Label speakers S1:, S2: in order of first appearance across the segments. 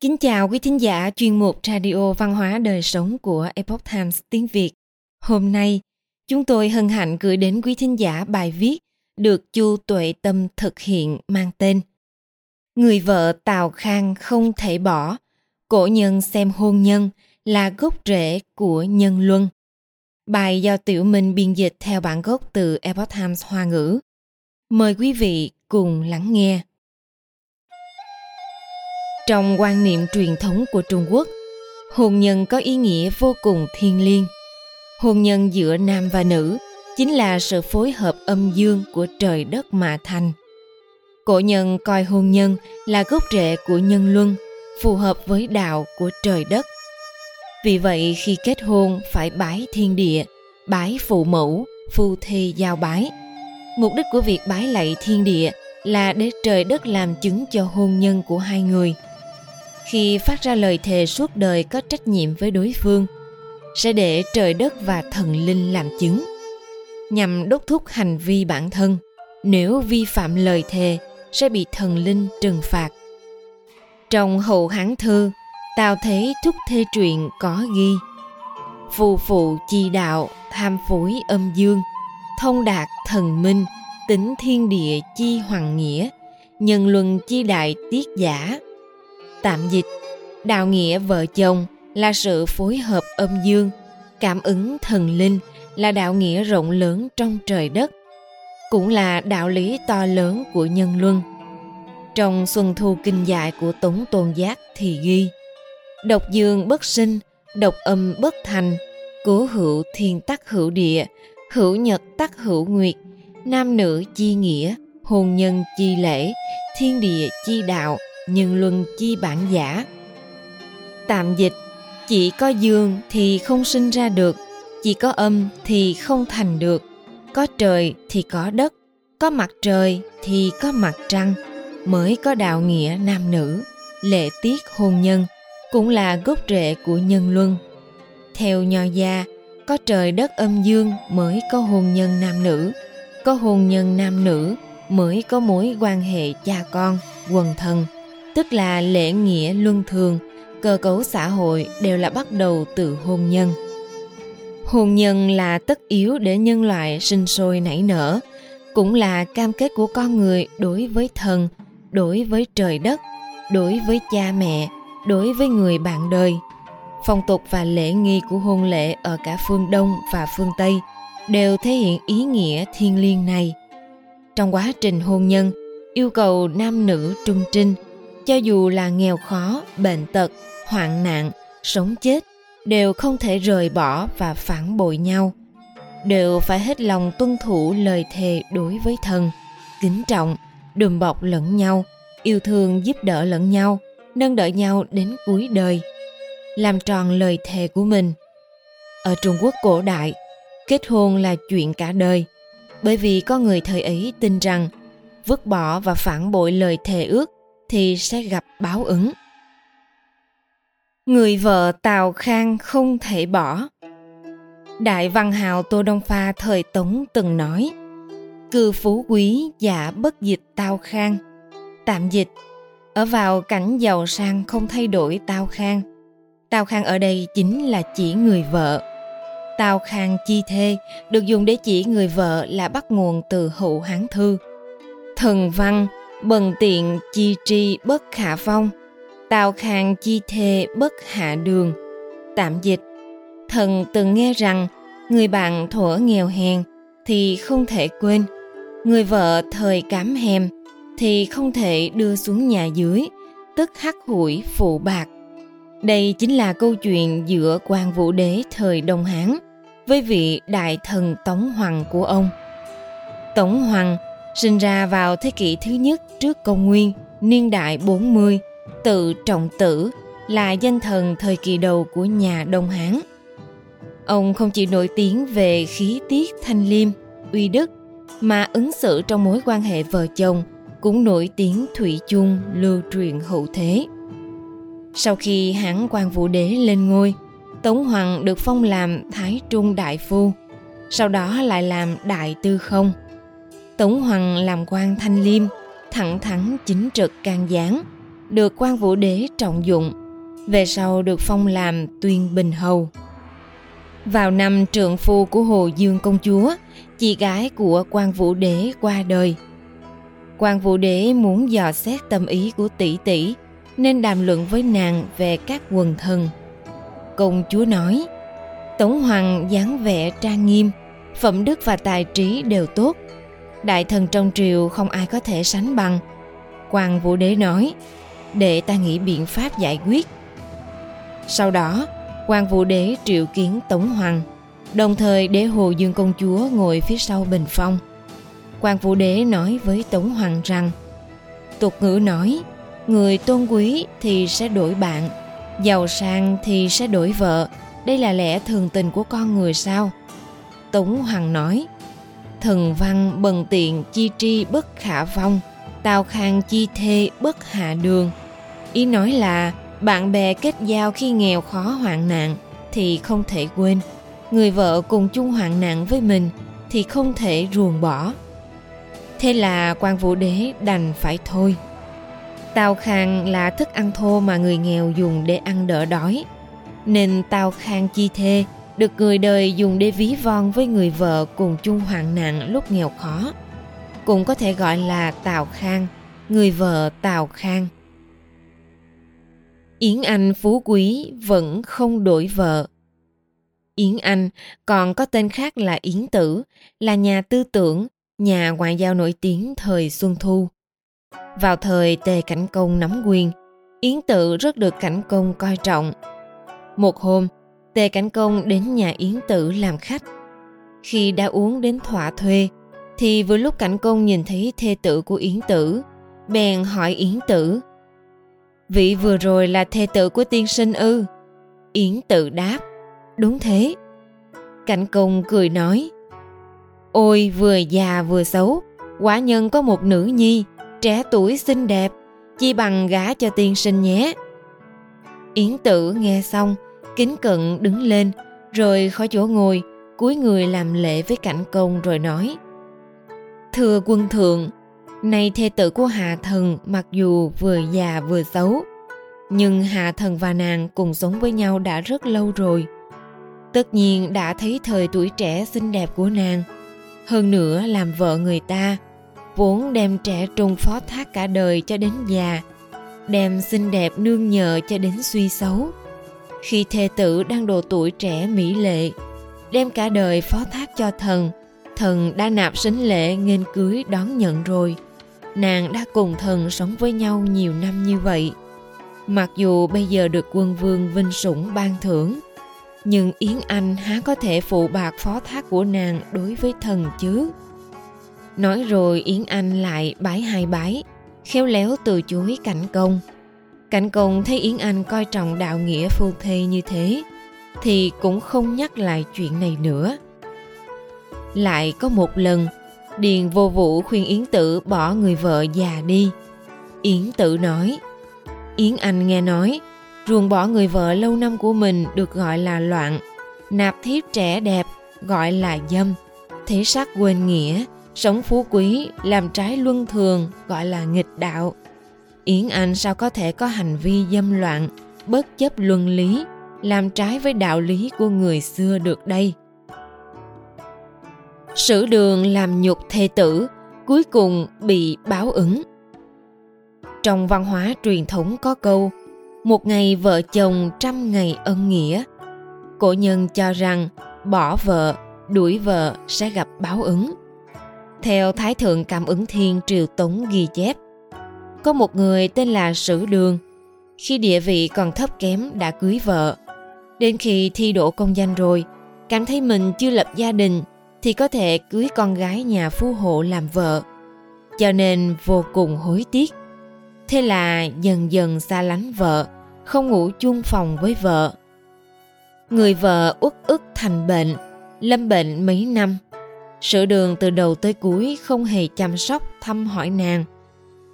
S1: Kính chào quý thính giả chuyên mục Radio Văn hóa Đời Sống của Epoch Times tiếng Việt. Hôm nay, chúng tôi hân hạnh gửi đến quý thính giả bài viết được Chu Tuệ Tâm thực hiện mang tên Người vợ Tào Khang không thể bỏ, cổ nhân xem hôn nhân là gốc rễ của nhân luân. Bài do Tiểu Minh biên dịch theo bản gốc từ Epoch Times Hoa ngữ. Mời quý vị cùng lắng nghe. Trong quan niệm truyền thống của Trung Quốc, hôn nhân có ý nghĩa vô cùng thiêng liêng. Hôn nhân giữa nam và nữ chính là sự phối hợp âm dương của trời đất mà thành. Cổ nhân coi hôn nhân là gốc rễ của nhân luân, phù hợp với đạo của trời đất. Vì vậy khi kết hôn phải bái thiên địa, bái phụ mẫu, phu thê giao bái. Mục đích của việc bái lạy thiên địa là để trời đất làm chứng cho hôn nhân của hai người – khi phát ra lời thề suốt đời có trách nhiệm với đối phương, sẽ để trời đất và thần linh làm chứng, nhằm đốc thúc hành vi bản thân. Nếu vi phạm lời thề, sẽ bị thần linh trừng phạt. Trong hậu hán thư tào thế thúc thê truyện có ghi, phù phụ chi đạo, tham phối âm dương, thông đạt thần minh, tính thiên địa chi hoàng nghĩa, nhân luân chi đại tiết giả Tạm dịch, đạo nghĩa vợ chồng là sự phối hợp âm dương, cảm ứng thần linh là đạo nghĩa rộng lớn trong trời đất, cũng là đạo lý to lớn của nhân luân. Trong Xuân Thu Kinh Dạy của Tống Tôn Giác thì ghi Độc dương bất sinh, độc âm bất thành, cố hữu thiên tắc hữu địa, hữu nhật tắc hữu nguyệt, nam nữ chi nghĩa, hôn nhân chi lễ, thiên địa chi đạo, nhân luân chi bản giả. Tạm dịch, chỉ có dương thì không sinh ra được, chỉ có âm thì không thành được. Có trời thì có đất, có mặt trời thì có mặt trăng, mới có đạo nghĩa nam nữ, lệ tiết hôn nhân, cũng là gốc rễ của nhân luân. Theo nho gia, có trời đất âm dương mới có hôn nhân nam nữ, có hôn nhân nam nữ mới có mối quan hệ cha con, quần thần tức là lễ nghĩa luân thường, cơ cấu xã hội đều là bắt đầu từ hôn nhân. Hôn nhân là tất yếu để nhân loại sinh sôi nảy nở, cũng là cam kết của con người đối với thần, đối với trời đất, đối với cha mẹ, đối với người bạn đời. Phong tục và lễ nghi của hôn lễ ở cả phương Đông và phương Tây đều thể hiện ý nghĩa thiêng liêng này. Trong quá trình hôn nhân, yêu cầu nam nữ trung trinh – cho dù là nghèo khó, bệnh tật, hoạn nạn, sống chết, đều không thể rời bỏ và phản bội nhau. Đều phải hết lòng tuân thủ lời thề đối với thần kính trọng, đùm bọc lẫn nhau, yêu thương giúp đỡ lẫn nhau, nâng đỡ nhau đến cuối đời. Làm tròn lời thề của mình. Ở trung quốc cổ đại, kết hôn là chuyện cả đời, bởi vì có người thời ấy tin rằng vứt bỏ và phản bội lời thề ước thì sẽ gặp báo ứng. Người vợ Tào Khang không thể bỏ. Đại văn hào Tô Đông Pha thời Tống từng nói, Cư phú quý giả bất dịch Tào Khang Tạm dịch, Ở vào cảnh giàu sang không thay đổi Tào Khang Tào Khang ở đây chính là chỉ người vợ Tào Khang chi thê, được dùng để chỉ người vợ là bắt nguồn từ hậu hán thư. Thần văn bần tiện chi tri bất khả phong, tào khang chi thê bất hạ đường. Tạm dịch, thần từng nghe rằng, người bạn thuở nghèo hèn thì không thể quên. Người vợ thời cám hèm thì không thể đưa xuống nhà dưới, tức hắc hủi phụ bạc. Đây chính là câu chuyện giữa quan vũ đế thời đông hán với vị đại thần tống hoàng của ông. Tống hoàng sinh ra vào thế kỷ thứ nhất trước công nguyên, niên đại 40, tự trọng tử là danh thần thời kỳ đầu của nhà Đông Hán. Ông không chỉ nổi tiếng về khí tiết thanh liêm, uy đức, mà ứng xử trong mối quan hệ vợ chồng cũng nổi tiếng thủy chung lưu truyền hậu thế. Sau khi hãn quan vũ đế lên ngôi, Tống Hoàng được phong làm Thái Trung Đại Phu, sau đó lại làm Đại Tư Không – Tống Hoàng làm quan thanh liêm, thẳng thắn chính trực can gián, được quan vũ đế trọng dụng, về sau được phong làm tuyên bình hầu. Vào năm trượng phu của Hồ Dương công chúa, chị gái của quan vũ đế qua đời. Quan vũ đế muốn dò xét tâm ý của tỷ tỷ, nên đàm luận với nàng về các quần thần. Công chúa nói, Tống Hoàng dáng vẻ trang nghiêm, phẩm đức và tài trí đều tốt. Đại thần trong triều không ai có thể sánh bằng. Quan Vũ Đế nói, để ta nghĩ biện pháp giải quyết. Sau đó, quan Vũ Đế triệu kiến Tống Hoàng, đồng thời đế Hồ Dương Công Chúa ngồi phía sau bình phong. Quan Vũ Đế nói với Tống Hoàng rằng, tục ngữ nói, người tôn quý thì sẽ đổi bạn, giàu sang thì sẽ đổi vợ, đây là lẽ thường tình của con người sao tống hoàng nói thần văn bần tiện chi tri bất khả vong tào khang chi thê bất hạ đường. Ý nói là, bạn bè kết giao khi nghèo khó hoạn nạn thì không thể quên. Người vợ cùng chung hoạn nạn với mình thì không thể ruồng bỏ. Thế là quan vũ đế đành phải thôi. Tào khang là thức ăn thô mà người nghèo dùng để ăn đỡ đói, nên tào khang chi thê được người đời dùng để ví von với người vợ cùng chung hoạn nạn lúc nghèo khó. Cũng có thể gọi là tào khang người vợ tào khang. Yến anh phú quý vẫn không đổi vợ. Yến anh còn có tên khác là yến tử là nhà tư tưởng nhà ngoại giao nổi tiếng thời xuân thu. Vào thời tề cảnh công nắm quyền yến Tử rất được cảnh công coi trọng. Một hôm, Tề Cảnh Công đến nhà Yến Tử làm khách. Khi đã uống đến thỏa thuê, thì vừa lúc Cảnh Công nhìn thấy thê tử của Yến Tử, bèn hỏi Yến Tử. Vị vừa rồi là thê tử của tiên sinh ư? Yến Tử đáp, đúng thế. Cảnh Công cười nói, Ôi vừa già vừa xấu, quả nhân có một nữ nhi, trẻ tuổi xinh đẹp, chi bằng gả cho tiên sinh nhé. Yến Tử nghe xong, kính cận đứng lên, rồi khỏi chỗ ngồi, cúi người làm lễ với cảnh công rồi nói Thưa quân thượng, nay thê tử của Hạ Thần mặc dù vừa già vừa xấu, nhưng Hạ Thần và nàng cùng sống với nhau đã rất lâu rồi. Tất nhiên đã thấy thời tuổi trẻ xinh đẹp của nàng. Hơn nữa làm vợ người ta, vốn đem trẻ trung phó thác cả đời cho đến già, đem xinh đẹp nương nhờ cho đến suy xấu khi thê tử đang độ tuổi trẻ mỹ lệ, đem cả đời phó thác cho thần. Thần đã nạp sính lễ nghênh cưới đón nhận rồi. Nàng đã cùng thần sống với nhau nhiều năm như vậy. Mặc dù bây giờ được quân vương vinh sủng ban thưởng, nhưng yến anh há có thể phụ bạc phó thác của nàng đối với thần chứ? Nói rồi yến anh lại bái hai bái, khéo léo từ chối cảnh công. Cảnh công thấy Yến Anh coi trọng đạo nghĩa phu thê như thế, thì cũng không nhắc lại chuyện này nữa. Lại có một lần, Điền vô vũ khuyên Yến Tử bỏ người vợ già đi. Yến Tử nói, Yến Anh nghe nói, ruồng bỏ người vợ lâu năm của mình được gọi là loạn, nạp thiếp trẻ đẹp gọi là dâm, thế sắc quên nghĩa, sống phú quý, làm trái luân thường gọi là nghịch đạo. Yến Anh sao có thể có hành vi dâm loạn, bất chấp luân lý, làm trái với đạo lý của người xưa được đây. Sử đường làm nhục thê tử, cuối cùng bị báo ứng. Trong văn hóa truyền thống có câu, một ngày vợ chồng trăm ngày ân nghĩa. Cổ nhân cho rằng bỏ vợ, đuổi vợ sẽ gặp báo ứng. Theo Thái Thượng Cảm ứng Thiên Triều Tống ghi chép, có một người tên là Sử Đường. Khi địa vị còn thấp kém đã cưới vợ. Đến khi thi đỗ công danh rồi, cảm thấy mình chưa lập gia đình thì có thể cưới con gái nhà phú hộ làm vợ. Cho nên vô cùng hối tiếc. Thế là dần dần xa lánh vợ, không ngủ chung phòng với vợ. Người vợ uất ức thành bệnh, lâm bệnh mấy năm. Sử đường từ đầu tới cuối không hề chăm sóc thăm hỏi nàng –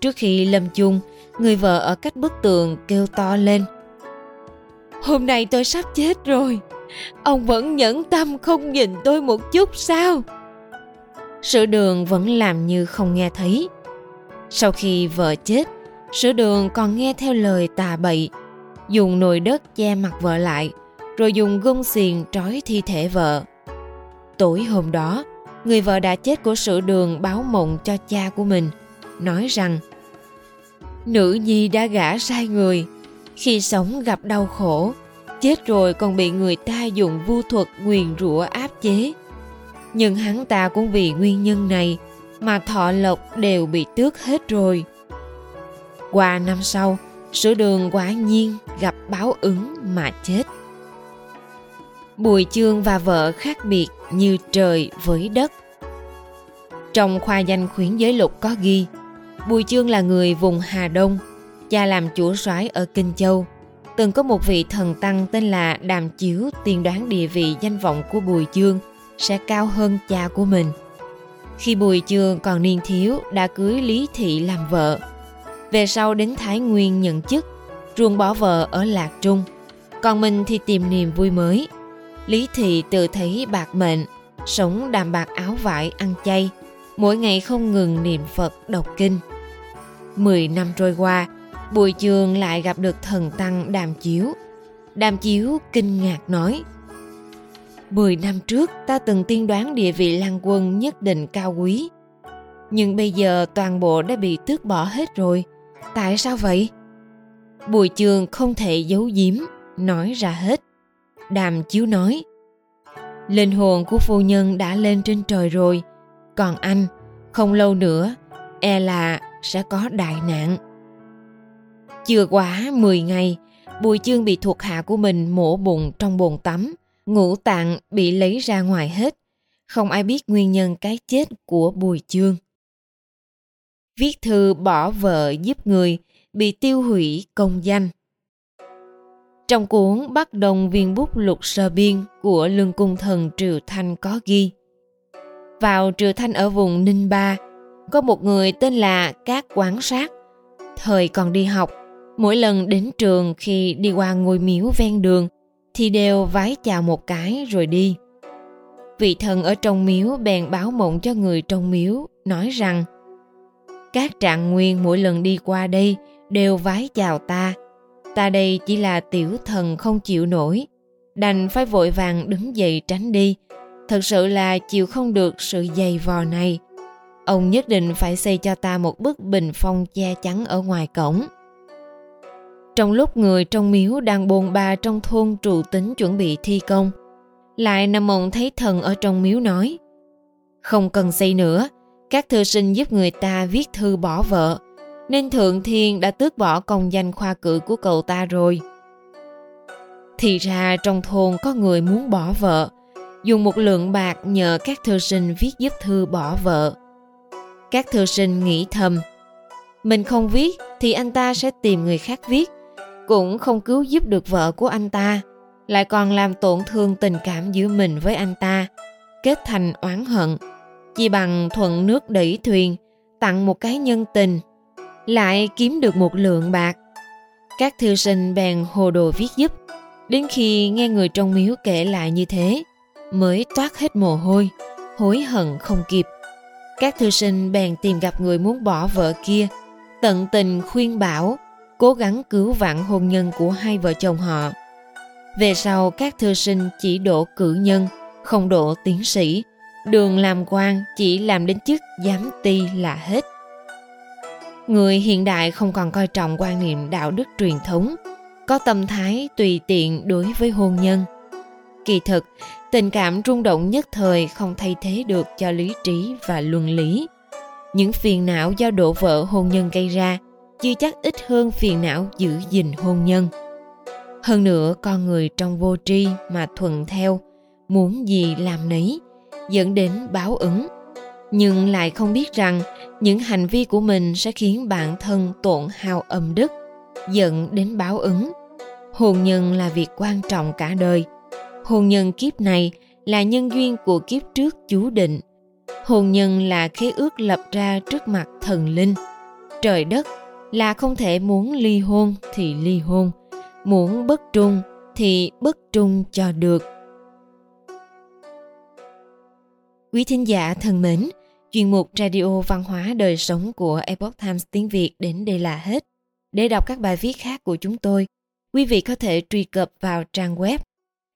S1: Trước khi lâm chung, người vợ ở cách bức tường kêu to lên. Hôm nay tôi sắp chết rồi. Ông vẫn nhẫn tâm không nhìn tôi một chút sao? sữa đường vẫn làm như không nghe thấy. Sau khi vợ chết, Sửa đường còn nghe theo lời tà bậy, dùng nồi đất che mặt vợ lại, rồi dùng gông xiềng trói thi thể vợ. Tối hôm đó, người vợ đã chết của sửa đường báo mộng cho cha của mình, nói rằng Nữ nhi đã gả sai người, khi sống gặp đau khổ, chết rồi còn bị người ta dùng vu thuật nguyền rủa áp chế. Nhưng hắn ta cũng vì nguyên nhân này mà thọ lộc đều bị tước hết rồi. Qua năm sau, sửa đường quả nhiên gặp báo ứng mà chết. Bùi chương và vợ khác biệt như trời với đất. Trong khoa danh khuyến giới lục có ghi, Bùi chương là người vùng Hà Đông, cha làm chủ soái ở Kinh Châu. Từng có một vị thần tăng tên là Đàm Chiếu tiên đoán địa vị danh vọng của Bùi chương sẽ cao hơn cha của mình. Khi Bùi chương còn niên thiếu đã cưới Lý Thị làm vợ. Về sau đến Thái Nguyên nhận chức, ruồng bỏ vợ ở Lạc Trung. Còn mình thì tìm niềm vui mới. Lý Thị tự thấy bạc mệnh, sống đàm bạc áo vải ăn chay, mỗi ngày không ngừng niệm Phật đọc kinh. Mười năm trôi qua, Bùi Trường lại gặp được thần tăng Đàm Chiếu. Đàm Chiếu kinh ngạc nói, Mười năm trước ta từng tiên đoán địa vị lăng quân nhất định cao quý. Nhưng bây giờ toàn bộ đã bị tước bỏ hết rồi. Tại sao vậy? Bùi trường không thể giấu giếm, nói ra hết. Đàm chiếu nói, Linh hồn của phu nhân đã lên trên trời rồi, còn anh, không lâu nữa, e là sẽ có đại nạn. Chưa quá 10 ngày, Bùi Chương bị thuộc hạ của mình mổ bụng trong bồn tắm, ngũ tạng bị lấy ra ngoài hết. Không ai biết nguyên nhân cái chết của Bùi Chương. Viết thư bỏ vợ giúp người, bị tiêu hủy công danh. Trong cuốn Bắc Đồng viên bút lục sơ biên của Lương Cung Thần Triều Thanh có ghi Vào Triều Thanh ở vùng Ninh Ba, có một người tên là Cát Quán Sát. Thời còn đi học, mỗi lần đến trường khi đi qua ngôi miếu ven đường thì đều vái chào một cái rồi đi. Vị thần ở trong miếu bèn báo mộng cho người trong miếu, nói rằng Các trạng nguyên mỗi lần đi qua đây đều vái chào ta. Ta đây chỉ là tiểu thần không chịu nổi, đành phải vội vàng đứng dậy tránh đi. Thật sự là chịu không được sự dày vò này. Ông nhất định phải xây cho ta một bức bình phong che chắn ở ngoài cổng. Trong lúc người trong miếu đang bồn ba trong thôn trụ tính chuẩn bị thi công, lại nằm mộng thấy thần ở trong miếu nói Không cần xây nữa, các thư sinh giúp người ta viết thư bỏ vợ, nên Thượng Thiên đã tước bỏ công danh khoa cử của cậu ta rồi. Thì ra trong thôn có người muốn bỏ vợ, dùng một lượng bạc nhờ các thư sinh viết giúp thư bỏ vợ. Các thư sinh nghĩ thầm, mình không viết thì anh ta sẽ tìm người khác viết, cũng không cứu giúp được vợ của anh ta, lại còn làm tổn thương tình cảm giữa mình với anh ta, kết thành oán hận. Chỉ bằng thuận nước đẩy thuyền, tặng một cái nhân tình lại kiếm được một lượng bạc. Các thư sinh bèn hồ đồ viết giúp, đến khi nghe người trong miếu kể lại như thế, mới toát hết mồ hôi, hối hận không kịp. Các thư sinh bèn tìm gặp người muốn bỏ vợ kia, tận tình khuyên bảo, cố gắng cứu vãn hôn nhân của hai vợ chồng họ. Về sau các thư sinh chỉ đỗ cử nhân, không đỗ tiến sĩ, đường làm quan chỉ làm đến chức giám ty là hết. Người hiện đại không còn coi trọng quan niệm đạo đức truyền thống, có tâm thái tùy tiện đối với hôn nhân. Kỳ thực, tình cảm rung động nhất thời không thay thế được cho lý trí và luân lý. Những phiền não do đổ vỡ hôn nhân gây ra chưa chắc ít hơn phiền não giữ gìn hôn nhân. Hơn nữa, con người trong vô tri mà thuận theo, muốn gì làm nấy, dẫn đến báo ứng nhưng lại không biết rằng những hành vi của mình sẽ khiến bản thân tổn hao âm đức dẫn đến báo ứng hôn nhân là việc quan trọng cả đời hôn nhân kiếp này là nhân duyên của kiếp trước chú định. Hôn nhân là khế ước lập ra trước mặt thần linh. Trời đất là không thể muốn ly hôn thì ly hôn muốn bất trung thì bất trung cho được. Quý thính giả thân mến chuyên mục Radio Văn hóa Đời Sống của Epoch Times tiếng Việt đến đây là hết. Để đọc các bài viết khác của chúng tôi, quý vị có thể truy cập vào trang web